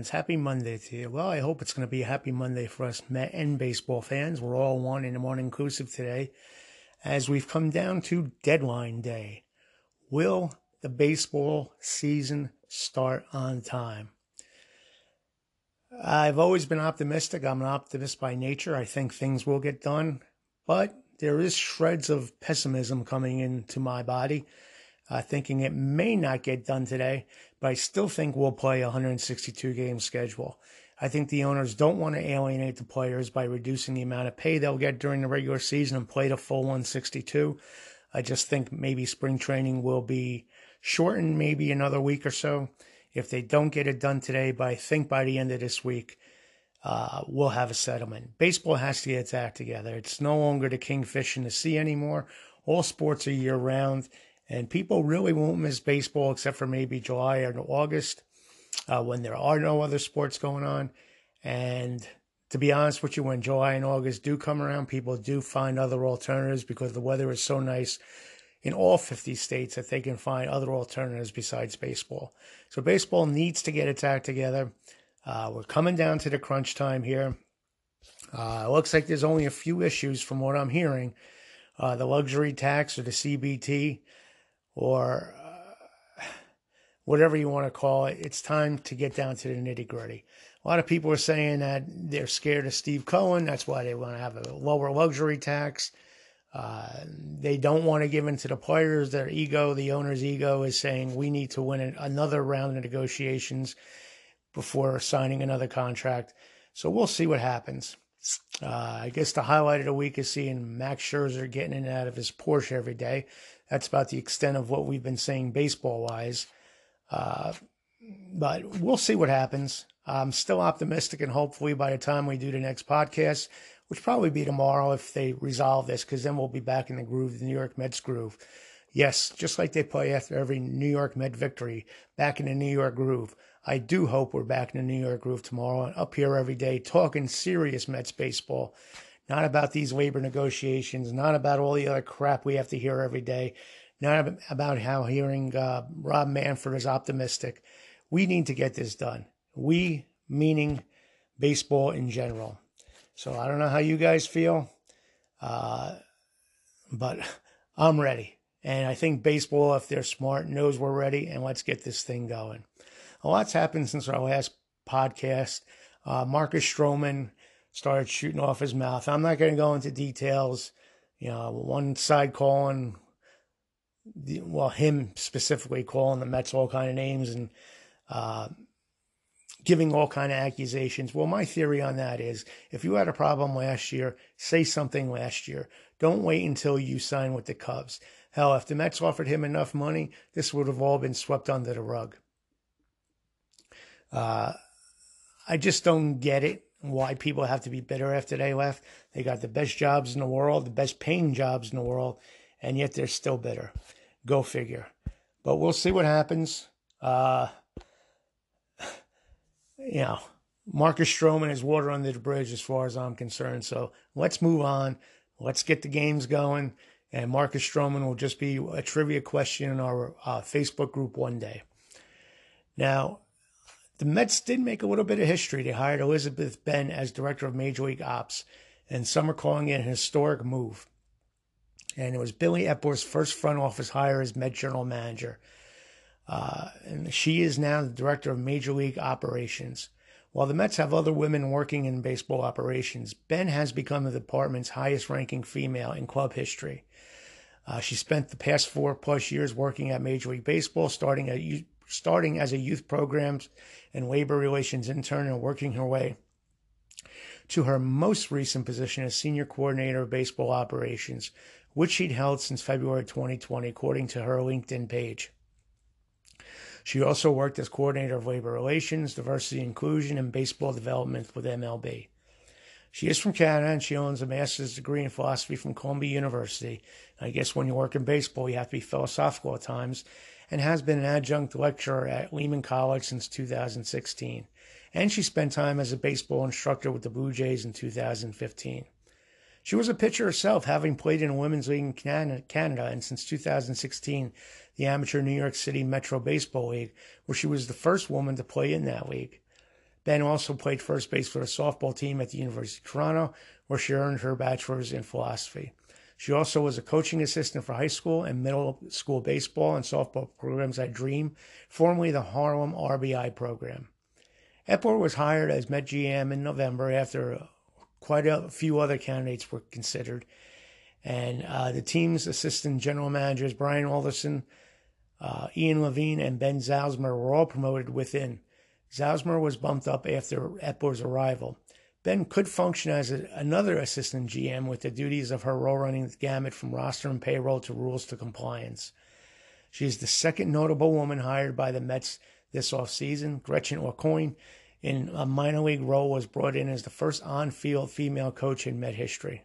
fans. Happy Monday to you. Well, I hope it's going to be a happy Monday for us Met and baseball fans. We're all one and one inclusive today as we've come down to deadline day. Will the baseball season start on time? I've always been optimistic. I'm an optimist by nature. I think things will get done, but there is shreds of pessimism coming into my body, uh, thinking it may not get done today, but I still think we'll play a 162 game schedule. I think the owners don't want to alienate the players by reducing the amount of pay they'll get during the regular season and play the full 162. I just think maybe spring training will be shortened maybe another week or so. If they don't get it done today, but I think by the end of this week, uh, we'll have a settlement. Baseball has to get its act together. It's no longer the kingfish in the sea anymore. All sports are year round, and people really won't miss baseball except for maybe July or August uh, when there are no other sports going on. And to be honest with you, when July and August do come around, people do find other alternatives because the weather is so nice in all 50 states that they can find other alternatives besides baseball. So baseball needs to get its act together. Uh, we're coming down to the crunch time here. Uh, it looks like there's only a few issues from what I'm hearing. Uh, the luxury tax or the CBT or uh, whatever you want to call it. It's time to get down to the nitty gritty. A lot of people are saying that they're scared of Steve Cohen. That's why they want to have a lower luxury tax. Uh, they don't want to give in to the players. Their ego, the owner's ego, is saying we need to win another round of negotiations before signing another contract. So we'll see what happens. Uh, I guess the highlight of the week is seeing Max Scherzer getting in and out of his Porsche every day. That's about the extent of what we've been saying baseball wise. Uh, but we'll see what happens. I'm still optimistic, and hopefully by the time we do the next podcast, which probably be tomorrow if they resolve this, because then we'll be back in the groove, the New York Mets groove. Yes, just like they play after every New York Met victory, back in the New York groove. I do hope we're back in the New York groove tomorrow and up here every day talking serious Mets baseball, not about these labor negotiations, not about all the other crap we have to hear every day, not about how hearing uh, Rob Manfred is optimistic. We need to get this done. We, meaning baseball in general. So I don't know how you guys feel, uh, but I'm ready. And I think baseball, if they're smart, knows we're ready, and let's get this thing going. A lot's happened since our last podcast. Uh, Marcus Stroman started shooting off his mouth. I'm not going to go into details. You know, one side calling, the, well, him specifically calling the Mets all kind of names and uh, giving all kind of accusations. Well, my theory on that is if you had a problem last year, say something last year. Don't wait until you sign with the Cubs. Hell, if the Mets offered him enough money, this would have all been swept under the rug. Uh, I just don't get it. Why people have to be bitter after they left. They got the best jobs in the world, the best paying jobs in the world, and yet they're still bitter. Go figure. But we'll see what happens. Uh, you know, Marcus Stroman is water under the bridge as far as I'm concerned. So let's move on. Let's get the games going. And Marcus Stroman will just be a trivia question in our uh, Facebook group one day. Now, the Mets did make a little bit of history. They hired Elizabeth Benn as director of Major League Ops, and some are calling it an historic move. And it was Billy Eppler's first front office hire as Met general manager. Uh, and she is now the director of Major League Operations. While the Mets have other women working in baseball operations, Benn has become the department's highest ranking female in club history. Uh, she spent the past four plus years working at Major League Baseball, starting at starting as a youth programs and labor relations intern and working her way to her most recent position as senior coordinator of baseball operations, which she'd held since February 2020, according to her LinkedIn page. She also worked as coordinator of labor relations, diversity inclusion, and baseball development with MLB. She is from Canada and she owns a master's degree in philosophy from Columbia University. I guess when you work in baseball, you have to be philosophical at times, and has been an adjunct lecturer at Lehman College since 2016. And she spent time as a baseball instructor with the Blue Jays in 2015. She was a pitcher herself, having played in women's league in Canada, and since 2016, the amateur New York City Metro Baseball League, where she was the first woman to play in that league. Benn also played first base for the softball team at the University of Toronto, where she earned her bachelor's in philosophy. She also was a coaching assistant for high school and middle school baseball and softball programs at Dream, formerly the Harlem RBI program. Eppler was hired as Met GM in November after quite a few other candidates were considered. And uh, the team's assistant general managers, Brian Alderson, uh, Ian Levine, and Ben Zauzmer, were all promoted within. Zauzmer was bumped up after Eppler's arrival. Benn could function as a, another assistant GM with the duties of her role running the gamut from roster and payroll to rules to compliance. She is the second notable woman hired by the Mets this offseason. Gretchen Aucoin, in a minor league role, was brought in as the first on field female coach in Met history.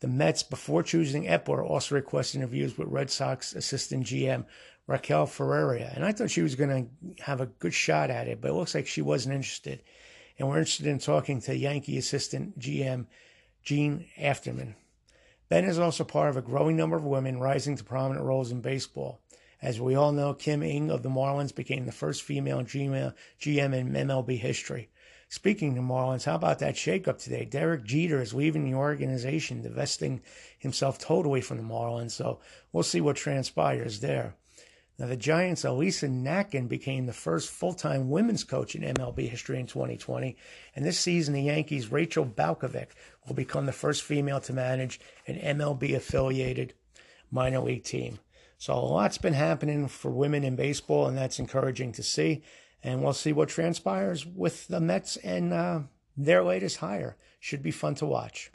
The Mets, before choosing Eppler, also requested interviews with Red Sox assistant GM Raquel Ferreira. And I thought she was going to have a good shot at it, but it looks like she wasn't interested. And we're interested in talking to Yankee assistant GM Jean Afterman. Benn is also part of a growing number of women rising to prominent roles in baseball. As we all know, Kim Ng of the Marlins became the first female GM in MLB history. Speaking to Marlins, how about that shakeup today? Derek Jeter is leaving the organization, divesting himself totally from the Marlins. So we'll see what transpires there. Now, the Giants' Alyssa Nakken became the first full time women's coach in MLB history in 2020. And this season, the Yankees' Rachel Balkovec will become the first female to manage an MLB affiliated minor league team. So, a lot's been happening for women in baseball, and that's encouraging to see. And we'll see what transpires with the Mets and uh, their latest hire. Should be fun to watch.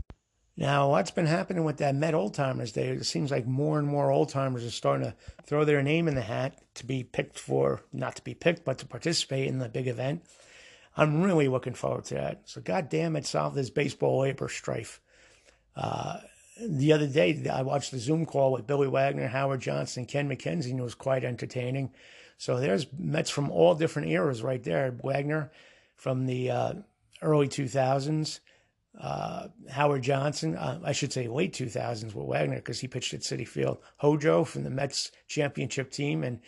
Now, what's been happening with that Met Old Timers Day? It seems like more and more old timers are starting to throw their name in the hat to be picked for, not to be picked, but to participate in the big event. I'm really looking forward to that. So, goddamn it, solve this baseball labor strife. Uh, the other day, I watched the Zoom call with Billy Wagner, Howard Johnson, Ken MacKenzie, and it was quite entertaining. So, there's Mets from all different eras right there. Wagner from the uh, early 2000s uh, Howard Johnson, uh, I should say late 2000s with Wagner because he pitched at Citi Field. Hojo from the Mets championship team. And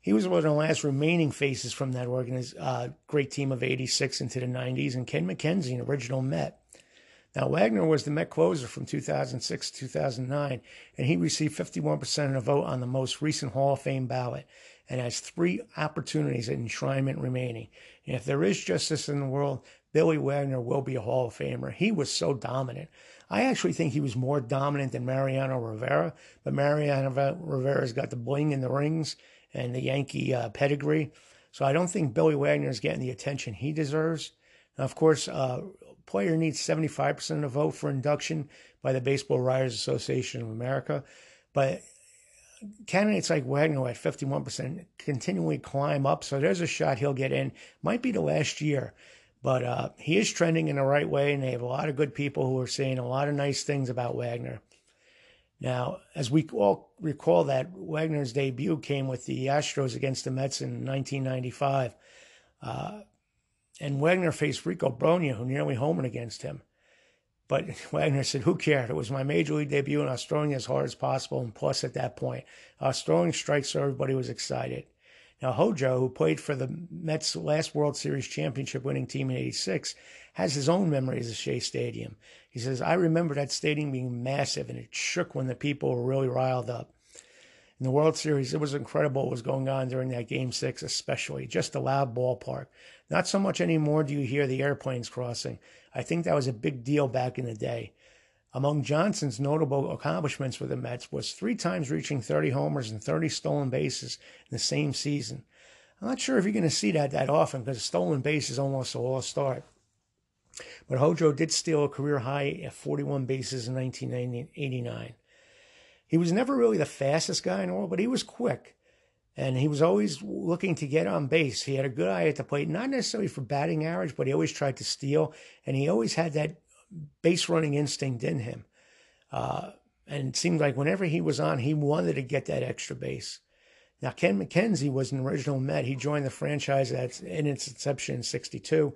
he was one of the last remaining faces from that organiz- uh, great team of 86 into the 90s. And Ken MacKenzie, an original Met. Now, Wagner was the Met closer from 2006 to 2009, and he received 51% of the vote on the most recent Hall of Fame ballot and has three opportunities at enshrinement remaining. And if there is justice in the world, Billy Wagner will be a Hall of Famer. He was so dominant. I actually think he was more dominant than Mariano Rivera, but Mariano Rivera's got the bling in the rings and the Yankee uh, pedigree. So I don't think Billy Wagner is getting the attention he deserves. Now, of course, uh, player needs 75% of the vote for induction by the Baseball Writers Association of America. But candidates like Wagner at 51% continually climb up. So there's a shot he'll get in. Might be the last year. But uh, he is trending in the right way, and they have a lot of good people who are saying a lot of nice things about Wagner. Now, as we all recall, that Wagner's debut came with the Astros against the Mets in 1995. Uh, and Wagner faced Rico Brogna, who nearly homered against him. But Wagner said, Who cared? It was my major league debut, and I was throwing as hard as possible. And plus, at that point, I was throwing strikes, so everybody was excited. Now, Hojo, who played for the Mets' last World Series championship winning team in 86, has his own memories of Shea Stadium. He says, I remember that stadium being massive and it shook when the people were really riled up. In the World Series, it was incredible what was going on during that game six, especially. Just a loud ballpark. Not so much anymore do you hear the airplanes crossing. I think that was a big deal back in the day. Among Johnson's notable accomplishments with the Mets was three times reaching 30 homers and 30 stolen bases in the same season. I'm not sure if you're going to see that that often because stolen base is almost a lost start. But Hojo did steal a career high at 41 bases in 1989. he was never really the fastest guy in the world, but he was quick. And he was always looking to get on base. He had a good eye at the plate, not necessarily for batting average, but he always tried to steal. And he always had that base running instinct in him. Uh, and it seemed like whenever he was on, he wanted to get that extra base. Now, Ken MacKenzie was an original Met. He joined the franchise at, in its inception in 62.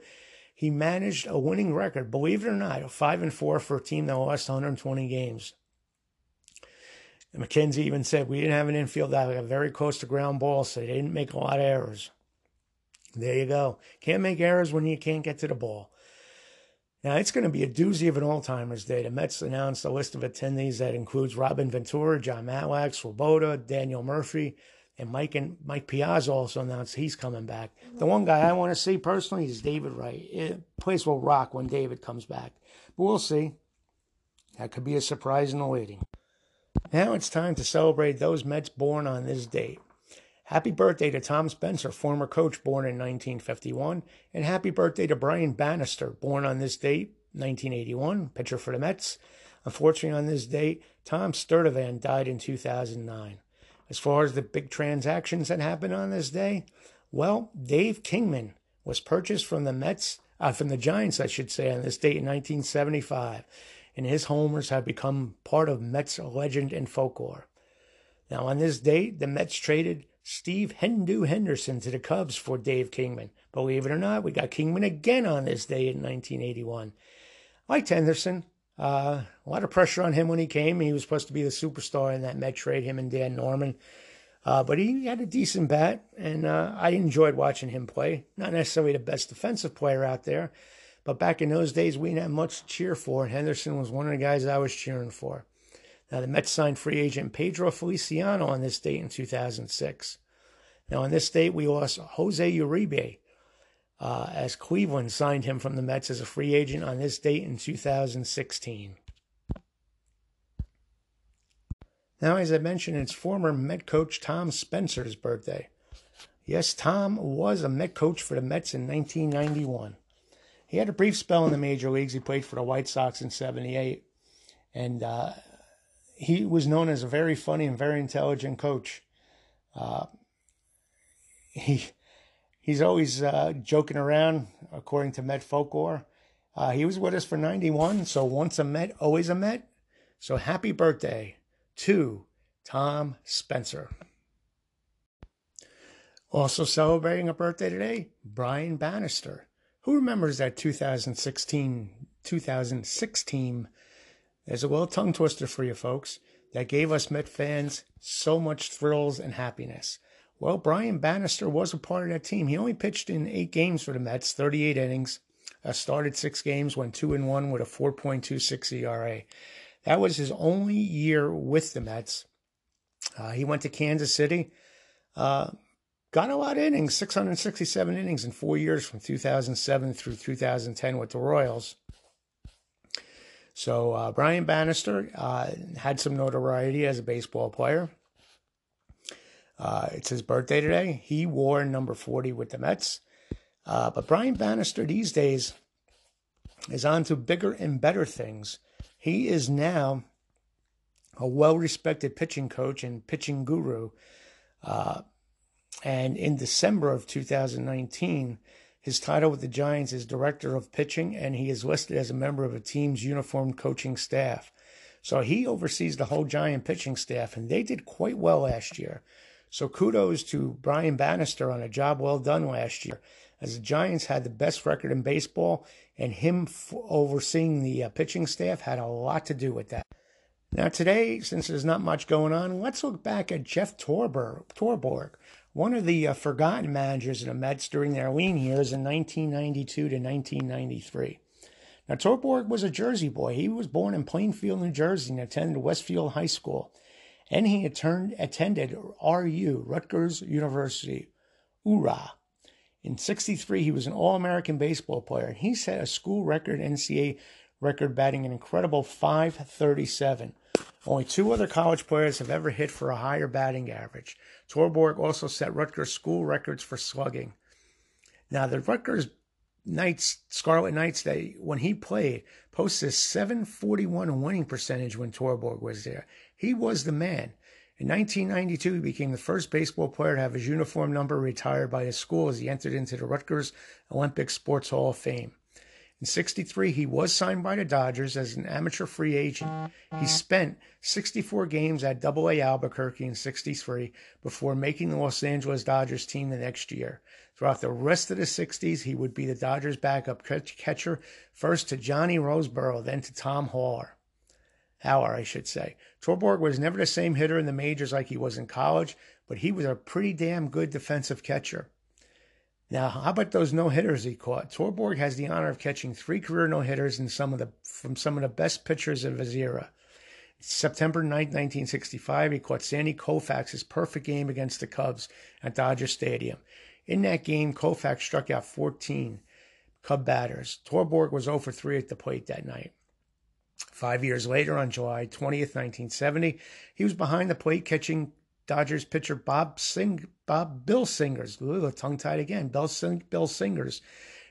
He managed a winning record, believe it or not, 5 and 4 for a team that lost 120 games. And MacKenzie even said, We didn't have an infield that got very close to ground balls, so they didn't make a lot of errors. There you go. Can't make errors when you can't get to the ball. Now, it's going to be a doozy of an all-timers day. The Mets announced a list of attendees that includes Robin Ventura, Jon Matlack, Swoboda, Daniel Murphy, and Mike and Mike Piazza also announced he's coming back. The one guy I want to see personally is David Wright. It, place will rock when David comes back. But we'll see. That could be a surprise in the waiting. Now it's time to celebrate those Mets born on this date. Happy birthday to Tom Spencer, former coach born in 1951, and happy birthday to Brian Bannister, born on this date, 1981, pitcher for the Mets. Unfortunately, on this date, Tom Sturdivant died in 2009. As far as the big transactions that happened on this day, well, Dave Kingman was purchased from the Mets, uh, from the Giants, I should say, on this date in 1975, and his homers have become part of Mets legend and folklore. Now, on this date, the Mets traded Steve Hendu Henderson to the Cubs for Dave Kingman. Believe it or not, we got Kingman again on this day in 1981. Like Henderson, uh, a lot of pressure on him when he came. He was supposed to be the superstar in that Met trade, him and Dan Norman. Uh, but he had a decent bat, and uh, I enjoyed watching him play. Not necessarily the best defensive player out there, but back in those days, we didn't have much to cheer for. Henderson was one of the guys I was cheering for. Now, the Mets signed free agent Pedro Feliciano on this date in 2006. Now, on this date, we lost Jose Uribe, uh, as Cleveland signed him from the Mets as a free agent on this date in 2016. Now, as I mentioned, it's former Met coach Tom Spencer's birthday. Yes, Tom was a Met coach for the Mets in 1991. He had a brief spell in the major leagues. He played for the White Sox in 78. And uh, he was known as a very funny and very intelligent coach. Uh, he he's always uh, joking around, according to Met folklore. Uh, he was with us for 91, so once a Met, always a Met. So happy birthday to Tom Spencer. Also celebrating a birthday today, Brian Bannister. Who remembers that 2016 2016 There's a little tongue twister for you folks that gave us Met fans so much thrills and happiness. Well, Brian Bannister was a part of that team. He only pitched in eight games for the Mets, 38 innings, uh, started six games, went two and one with a 4.26 ERA. That was his only year with the Mets. Uh, he went to Kansas City, uh, got a lot of innings, 667 innings in four years from 2007 through 2010 with the Royals. So uh, Brian Bannister uh, had some notoriety as a baseball player. Uh, it's his birthday today. He wore number 40 with the Mets. Uh, but Brian Bannister these days is on to bigger and better things. He is now a well respected pitching coach and pitching guru. Uh, and in December of 2019, his title with the Giants is Director of Pitching, and he is listed as a member of a team's uniformed coaching staff. So he oversees the whole Giant pitching staff, and they did quite well last year. So kudos to Brian Bannister on a job well done last year, as the Giants had the best record in baseball, and him f- overseeing the uh, pitching staff had a lot to do with that. Now today, since there's not much going on, let's look back at Jeff Torborg, Torborg one of the uh, forgotten managers of the Mets during their lean years in 1992 to 1993. Now, Torborg was a Jersey boy. He was born in Plainfield, New Jersey, and attended Westfield High School and he attended, attended RU, Rutgers University, URA. In 63, he was an All American baseball player, he set a school record NCAA record batting an incredible 537. Only two other college players have ever hit for a higher batting average. Torborg also set Rutgers school records for slugging. Now, the Rutgers Knights, Scarlet Knights, they when he played, posted a 741 winning percentage when Torborg was there. He was the man. In 1992, he became the first baseball player to have his uniform number retired by his school as he entered into the Rutgers Olympic Sports Hall of Fame. In 63, he was signed by the Dodgers as an amateur free agent. He spent 64 games at Double A Albuquerque in 63 before making the Los Angeles Dodgers team the next year. Throughout the rest of the 60s, he would be the Dodgers' backup catcher, first to Johnny Roseboro, then to Tom Haller. Hauer, I should say. Torborg was never the same hitter in the majors like he was in college, but he was a pretty damn good defensive catcher. Now, how about those no hitters he caught? Torborg has the honor of catching three career no hitters in some of the from some of the best pitchers of his era. September 9, 1965, he caught Sandy Koufax's perfect game against the Cubs at Dodger Stadium. In that game, Koufax struck out 14 Cub batters. Torborg was 0 for 3 at the plate that night. Five years later, on July 20th, 1970, he was behind the plate catching Dodgers pitcher Bob Sing, Bob Bill Singer's, ooh, tongue tied again, Bill, Sing, Bill Singer's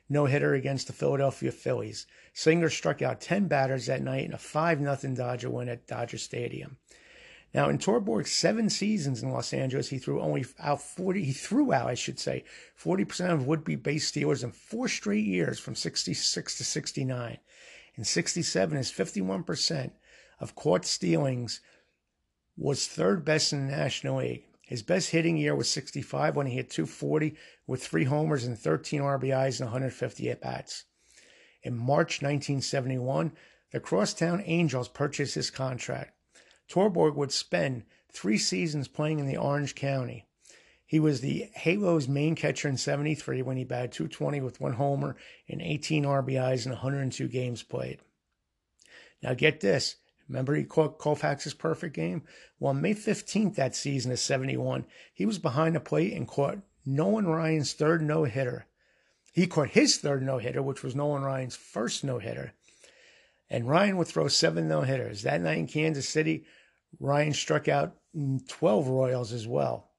no hitter against the Philadelphia Phillies. Singer struck out 10 batters that night in a 5 0 Dodger win at Dodger Stadium. Now, in Torborg's seven seasons in Los Angeles, he threw only out 40, he threw out, I should say, 40% of would be base stealers in four straight years from 66 to 69. In 67, his 51% of caught stealings was third best in the National League. His best hitting year was 65 when he hit 240 with three homers and 13 RBIs and 150 at bats. In March 1971, the Crosstown Angels purchased his contract. Torborg would spend three seasons playing in the Orange County. He was the Halos main catcher in 73 when he batted 220 with one homer and 18 RBIs in 102 games played. Now get this. Remember he caught Koufax's perfect game? Well, May 15th that season of 71, he was behind the plate and caught Nolan Ryan's third no-hitter. He caught his third no-hitter, which was Nolan Ryan's first no-hitter. And Ryan would throw seven no-hitters. That night in Kansas City, Ryan struck out 12 Royals as well.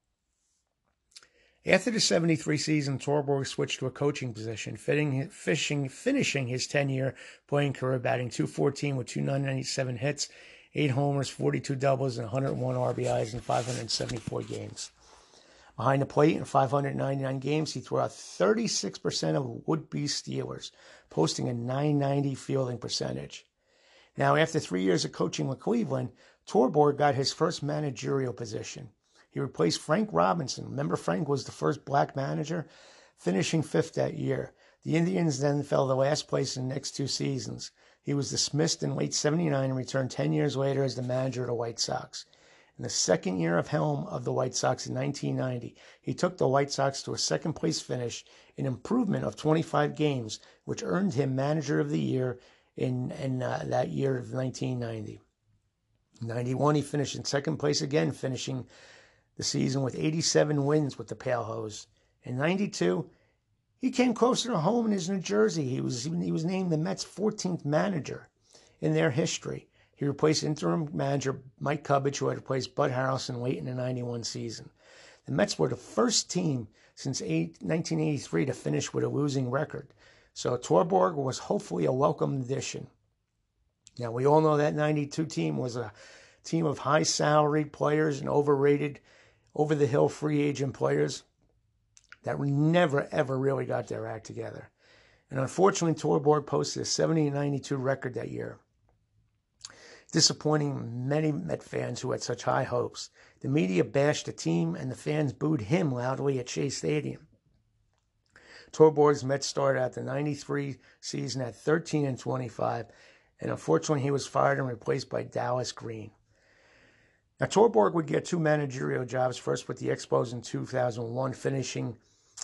After the 73 season, Torborg switched to a coaching position, fitting, fishing, finishing his 10 year playing career batting 214 with 297 hits, 8 homers, 42 doubles, and 101 RBIs in 574 games. Behind the plate in 599 games, he threw out 36% of would be stealers, posting a 990 fielding percentage. Now, after three years of coaching with Cleveland, Torborg got his first managerial position. He replaced Frank Robinson. Remember, Frank was the first black manager, finishing fifth that year. The Indians then fell to last place in the next two seasons. He was dismissed in late 79 and returned 10 years later as the manager of the White Sox. In the second year of helm of the White Sox in 1990, he took the White Sox to a second place finish, an improvement of 25 games, which earned him Manager of the Year in, in uh, that year of 1990. In 91, he finished in second place again, finishing the season with 87 wins with the Pale Hose. In 92, he came closer to home in his New Jersey. He was, he was named the Mets' 14th manager in their history. He replaced interim manager Mike Cubbage, who had replaced Bud Harrelson late in the 91 season. The Mets were the first team since 1983 to finish with a losing record. So Torborg was hopefully a welcome addition. Now, we all know that 92 team was a team of high salaried players and overrated over the hill free agent players that never ever really got their act together. And unfortunately, Torborg posted a 70 92 record that year, disappointing many Met fans who had such high hopes. The media bashed the team, and the fans booed him loudly at Shea Stadium. Torborg's Mets started out the 93 season at 13 and 25, and unfortunately, he was fired and replaced by Dallas Green. Now, Torborg would get two managerial jobs, first with the Expos in 2001, finishing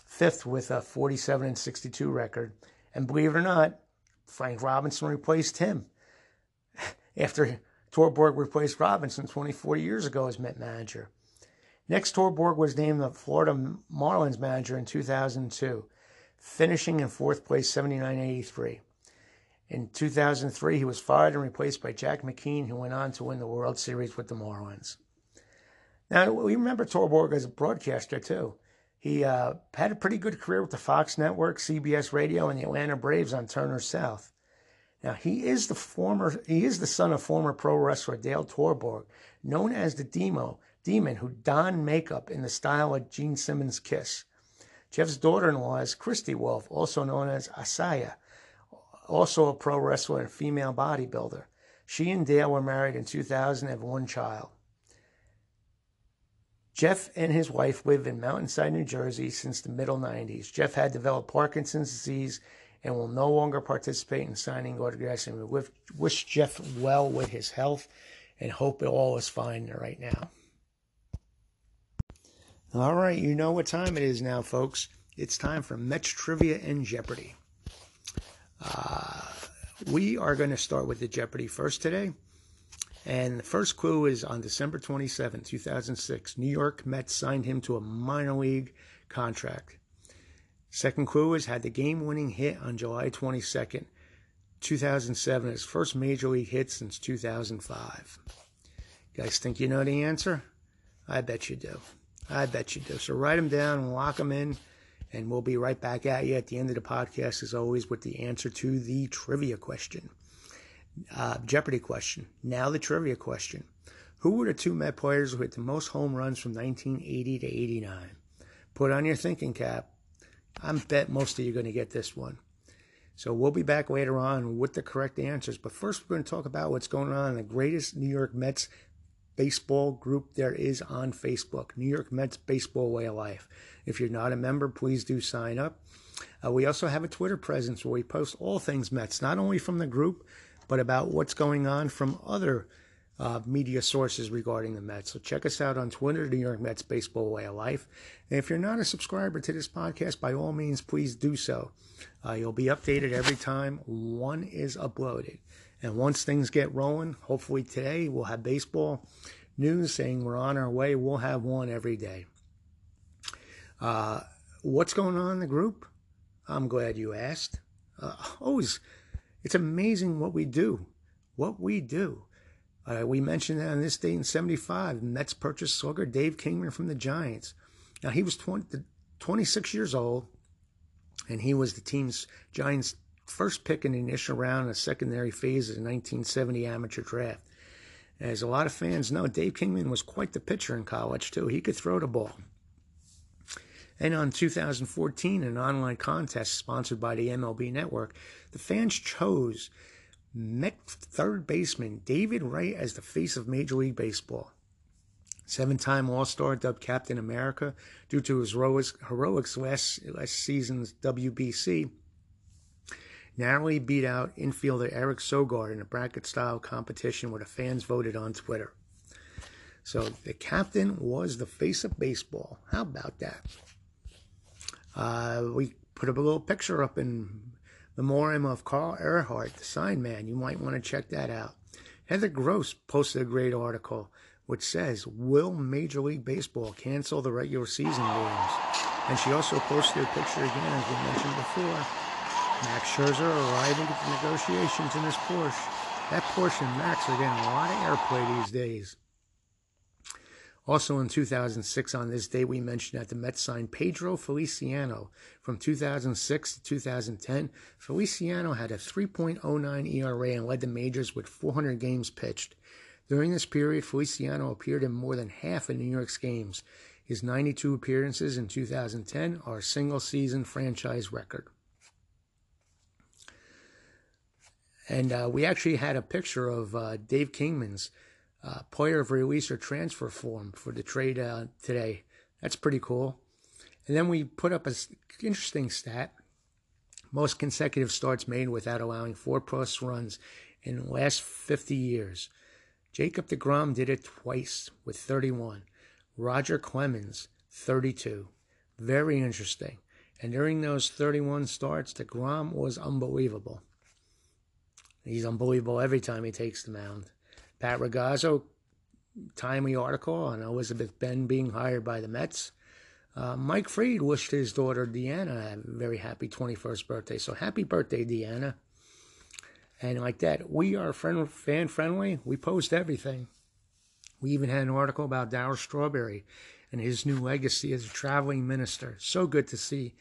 fifth with a 47 and 62 record. And believe it or not, Frank Robinson replaced him after Torborg replaced Robinson 24 years ago as Met manager. Next, Torborg was named the Florida Marlins manager in 2002, finishing in fourth place 79 83. In 2003, he was fired and replaced by Jack McKeon, who went on to win the World Series with the Marlins. Now, we remember Torborg as a broadcaster, too. He uh, had a pretty good career with the Fox Network, CBS Radio, and the Atlanta Braves on Turner South. Now, he is the former, he is the son of former pro wrestler Dale Torborg, known as the Demo, demon who donned makeup in the style of Gene Simmons' Kiss. Jeff's daughter-in-law is Christy Wolf, also known as Asaya, also a pro wrestler and female bodybuilder. She and Dale were married in 2000 and have one child. Jeff and his wife live in Mountainside, New Jersey since the middle 90s. Jeff had developed Parkinson's disease and will no longer participate in signing autographs. And we wish Jeff well with his health and hope it all is fine right now. All right, you know what time it is now, folks. It's time for Mets Trivia and Jeopardy. Uh, we are going to start with the Jeopardy first today. And the first clue is on December 27, 2006, New York Mets signed him to a minor league contract. Second clue is had the game winning hit on July 22nd, 2007, his first major league hit since 2005. You guys think you know the answer? I bet you do. I bet you do. So write them down and lock them in, and we'll be right back at you at the end of the podcast, as always, with the answer to the trivia question. Uh, Jeopardy question. Now the trivia question. Who were the two Met players who hit the most home runs from 1980 to 89? Put on your thinking cap. I bet most of you are going to get this one. So we'll be back later on with the correct answers. But first, we're going to talk about what's going on in the greatest New York Mets baseball group there is on Facebook, New York Mets Baseball Way of Life. If you're not a member, please do sign up. Uh, we also have a Twitter presence where we post all things Mets, not only from the group, but about what's going on from other uh, media sources regarding the Mets. So check us out on Twitter, New York Mets Baseball Way of Life. And if you're not a subscriber to this podcast, by all means, please do so. Uh, you'll be updated every time one is uploaded. And once things get rolling, hopefully today we'll have baseball news saying we're on our way. We'll have one every day. Uh, what's going on in the group? I'm glad you asked. Uh, always, it's amazing what we do. What we do. Uh, we mentioned that on this date in 75, Mets purchased slugger Dave Kingman from the Giants. Now, he was 20, 26 years old, and he was the team's Giants' first pick in the initial round in the secondary phase of the 1970 amateur draft. As a lot of fans know, Dave Kingman was quite the pitcher in college, too. He could throw the ball. And on 2014, an online contest sponsored by the MLB Network, the fans chose Met third baseman David Wright as the face of Major League Baseball. Seven time All Star, dubbed Captain America due to his heroics last, last season's WBC, narrowly beat out infielder Eric Sogard in a bracket style competition where the fans voted on Twitter. So the captain was the face of baseball. How about that? Uh, we put up a little picture up in memoriam of Karl Ehrhardt, the sign man. You might want to check that out. Heather Gross posted a great article which says, Will Major League Baseball cancel the regular season games? And she also posted a picture again, as we mentioned before. Max Scherzer arriving at the negotiations in his Porsche. That Porsche and Max are getting a lot of airplay these days. Also in 2006, on this day, we mentioned that the Mets signed Pedro Feliciano. From 2006 to 2010, Feliciano had a 3.09 ERA and led the majors with 400 games pitched. During this period, Feliciano appeared in more than half of New York's games. His 92 appearances in 2010 are a single season franchise record. And uh, we actually had a picture of uh, Dave Kingman's uh, player of release or transfer form for the trade uh, today. That's pretty cool. And then we put up an interesting stat. Most consecutive starts made without allowing four plus runs in the last 50 years. Jacob DeGrom did it twice with 31. Roger Clemens, 32. Very interesting. And during those 31 starts, DeGrom was unbelievable. He's unbelievable every time he takes the mound. Pat Ragazzo, timely article on Elizabeth Benn being hired by the Mets. Uh, Mike Freed wished his daughter Deanna a very happy 21st birthday. So happy birthday, Deanna. And like that, we are friend, fan friendly. We post everything. We even had an article about Darryl Strawberry and his new legacy as a traveling minister. So good to see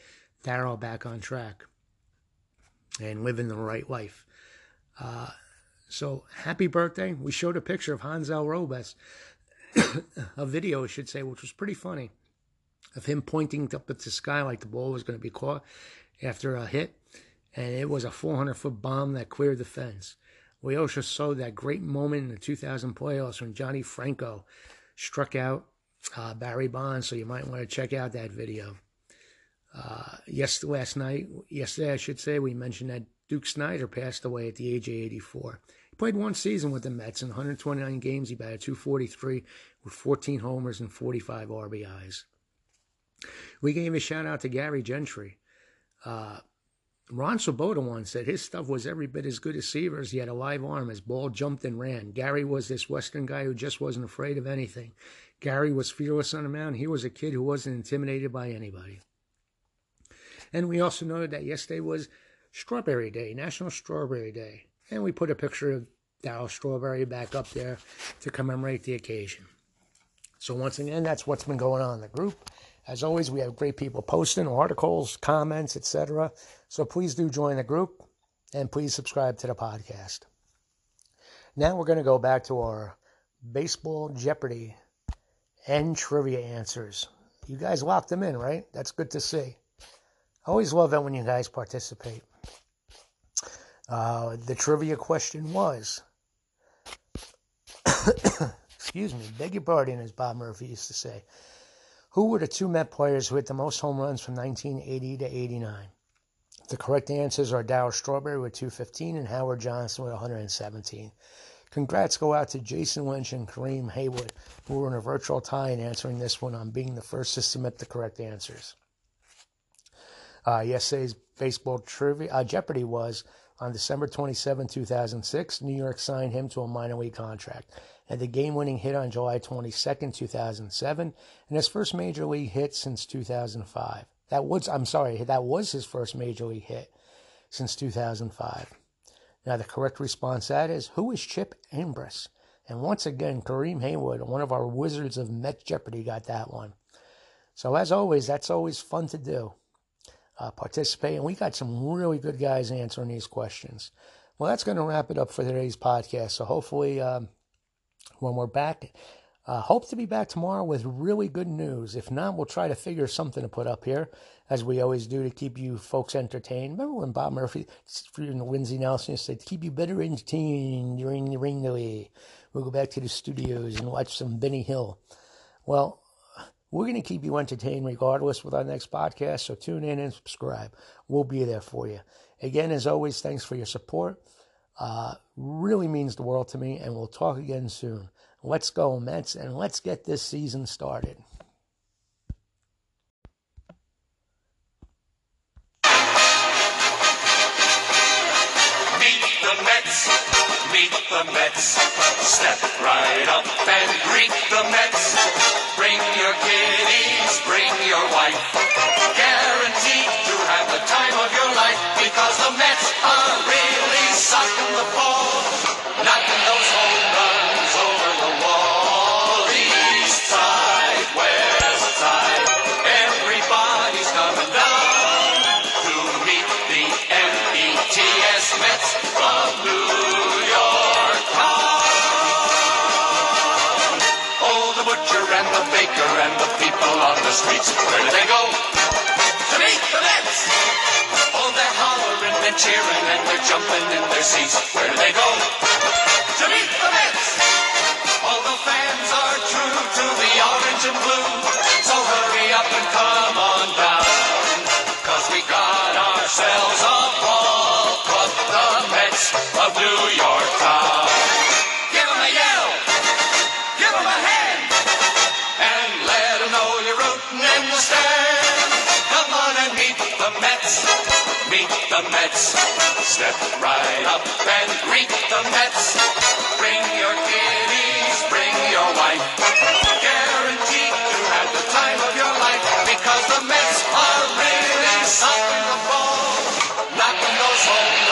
Darryl back on track and living the right life. So happy birthday. We showed a picture of Hansel Robles, a video, I should say, which was pretty funny, of him pointing up at the sky like the ball was going to be caught after a hit. And it was a 400 foot bomb that cleared the fence. We also saw that great moment in the 2000 playoffs when Johnny Franco struck out uh, Barry Bonds. So you might want to check out that video. Uh, yes, last night, yesterday, I should say, we mentioned that Duke Snider passed away at the age of 84. He played one season with the Mets in 129 games. He batted 243 with 14 homers and 45 RBIs. We gave a shout out to Gary Gentry. Uh, Ron Swoboda once said his stuff was every bit as good as Seaver's. He had a live arm. His ball jumped and ran. Gary was this Western guy who just wasn't afraid of anything. Gary was fearless on the mound. He was a kid who wasn't intimidated by anybody. And we also noted that yesterday was Strawberry Day, National Strawberry Day. And we put a picture of Darryl Strawberry back up there to commemorate the occasion. So once again, that's what's been going on in the group. As always, we have great people posting articles, comments, etc. So please do join the group and please subscribe to the podcast. Now we're going to go back to our baseball Jeopardy and trivia answers. You guys locked them in, right? That's good to see. I always love it when you guys participate. Uh, the trivia question was, excuse me, beg your pardon, as Bob Murphy used to say. Who were the two Met players who hit the most home runs from 1980 to 89? The correct answers are Darryl Strawberry with 215 and Howard Johnson with 117. Congrats go out to Jason Lynch and Kareem Haywood, who were in a virtual tie in answering this one on being the first to submit the correct answers. Uh, yesterday's baseball trivia uh, Jeopardy was on December 27, 2006. New York signed him to a minor league contract. Had the game-winning hit on July 22, 2007, and his first major league hit since 2005. That was, I'm sorry, that was his first major league hit since 2005. Now, the correct response to that is who is Chip Ambres? And once again, Kareem Haywood, one of our wizards of Met Jeopardy, got that one. So, as always, that's always fun to do uh, participate. And we got some really good guys answering these questions. Well, that's going to wrap it up for today's podcast. So hopefully, um, when we're back, uh, hope to be back tomorrow with really good news. If not, we'll try to figure something to put up here, as we always do to keep you folks entertained. Remember when Bob Murphy, and Lindsey Nelson said, to keep you better entertained during the ring delay. We'll go back to the studios and watch some Benny Hill. Well, we're going to keep you entertained regardless with our next podcast, so tune in and subscribe. We'll be there for you. Again, as always, thanks for your support. Uh, really means the world to me, and we'll talk again soon. Let's go, Mets, and let's get this season started. Meet the Mets, meet the Mets. Step right up and greet the Mets. Bring your kiddies, bring your wife. Guaranteed to have the time of your life because the Mets are really sucking the ball. Knocking those home runs and the baker and the people on the streets. Where do they go? To meet the Mets. Oh, they're hollering and cheering and they're jumping in their seats. Where do they go? To meet the Mets. All the fans are true to the orange and blue. So hurry up and come on down. Cause we got ourselves Mets. Meet the Mets. Step right up and greet the Mets. Bring your kiddies, bring your wife. Guaranteed to have the time of your life because the Mets are really something to fall. Knocking those home.